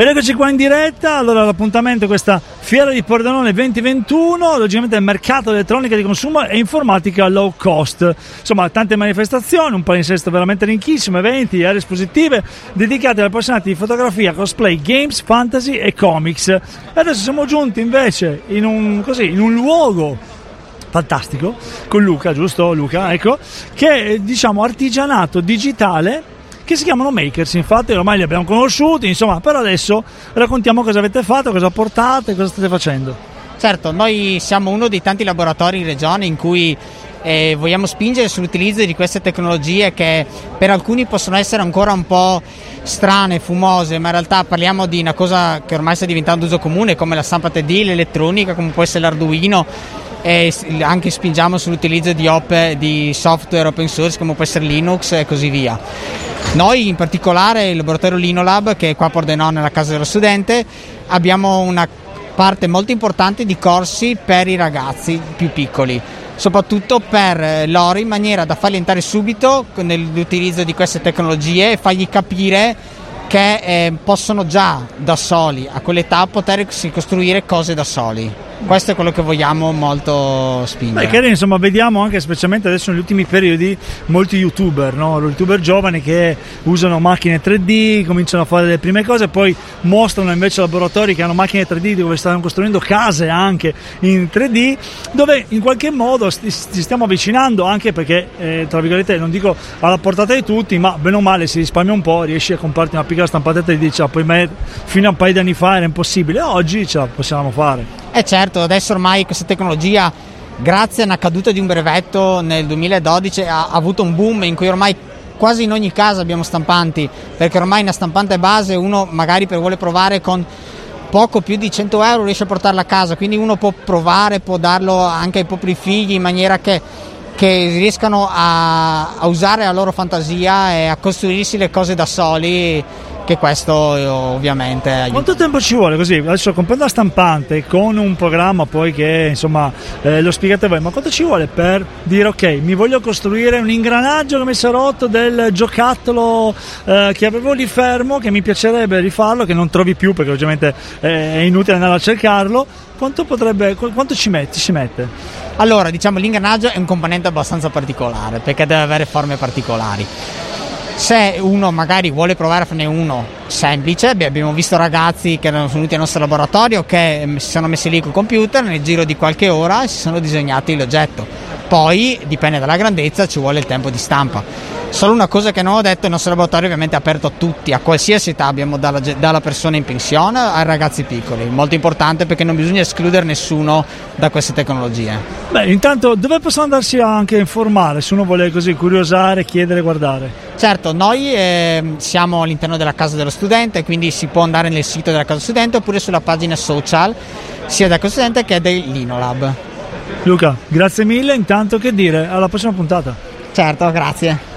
Ed eccoci qua in diretta, allora l'appuntamento è questa fiera di Pordenone 2021, logicamente il mercato elettronica di consumo e informatica low cost. Insomma, tante manifestazioni, un palinsesto veramente ricchissimo, eventi, aree espositive dedicate agli appassionati di fotografia, cosplay, games, fantasy e comics. E adesso siamo giunti invece in un, così, in un luogo fantastico con Luca, giusto Luca? Ecco, che è diciamo artigianato digitale che si chiamano Makers, infatti ormai li abbiamo conosciuti, insomma, però adesso raccontiamo cosa avete fatto, cosa portate, cosa state facendo. Certo, noi siamo uno dei tanti laboratori in regione in cui eh, vogliamo spingere sull'utilizzo di queste tecnologie che per alcuni possono essere ancora un po' strane, fumose, ma in realtà parliamo di una cosa che ormai sta diventando uso comune come la stampa 3D, l'elettronica, come può essere l'Arduino e anche spingiamo sull'utilizzo di, op- di software open source come può essere Linux e così via. Noi in particolare il laboratorio Linolab che è qua a Pordenone nella casa dello studente abbiamo una parte molto importante di corsi per i ragazzi più piccoli soprattutto per loro in maniera da farli entrare subito nell'utilizzo di queste tecnologie e fargli capire che eh, possono già da soli a quell'età potersi costruire cose da soli questo è quello che vogliamo molto spingere. Beh, carino, insomma, vediamo anche, specialmente adesso negli ultimi periodi, molti youtuber, no? youtuber giovani che usano macchine 3D, cominciano a fare le prime cose, poi mostrano invece laboratori che hanno macchine 3D dove stanno costruendo case anche in 3D, dove in qualche modo ci stiamo avvicinando anche perché, eh, tra virgolette, non dico alla portata di tutti, ma bene o male si risparmia un po', riesci a comprarti una piccola stampata 3D, cioè, poi fino a un paio di anni fa era impossibile, oggi ce la possiamo fare. Eh certo, adesso ormai questa tecnologia, grazie a una caduta di un brevetto nel 2012, ha, ha avuto un boom in cui ormai quasi in ogni casa abbiamo stampanti, perché ormai una stampante base uno magari per vuole provare con poco più di 100 euro riesce a portarla a casa, quindi uno può provare, può darlo anche ai propri figli in maniera che, che riescano a, a usare la loro fantasia e a costruirsi le cose da soli che questo eh, ovviamente aiuta. Quanto tempo ci vuole così? Adesso comprendo la stampante con un programma poi che insomma eh, lo spiegate voi, ma quanto ci vuole per dire ok, mi voglio costruire un ingranaggio che mi si è rotto del giocattolo eh, che avevo lì fermo, che mi piacerebbe rifarlo, che non trovi più perché ovviamente eh, è inutile andare a cercarlo, quanto, potrebbe, quanto ci, metti, ci mette? Allora, diciamo l'ingranaggio è un componente abbastanza particolare perché deve avere forme particolari se uno magari vuole provare a farne uno semplice, abbiamo visto ragazzi che erano venuti al nostro laboratorio che mm, si sono messi lì col computer nel giro di qualche ora si sono disegnati l'oggetto. Poi dipende dalla grandezza, ci vuole il tempo di stampa. Solo una cosa che non ho detto, il nostro laboratorio è ovviamente aperto a tutti, a qualsiasi età abbiamo dalla, dalla, persona in pensione ai ragazzi piccoli, molto importante perché non bisogna escludere nessuno da queste tecnologie. Beh, intanto dove possono andarsi anche a informare se uno vuole così curiosare, chiedere, guardare? Certo, noi eh, siamo all'interno della casa dello studente, quindi si può andare nel sito della casa studente oppure sulla pagina social sia della casa studente che del Linolab. Luca, grazie mille, intanto che dire, alla prossima puntata. Certo, grazie.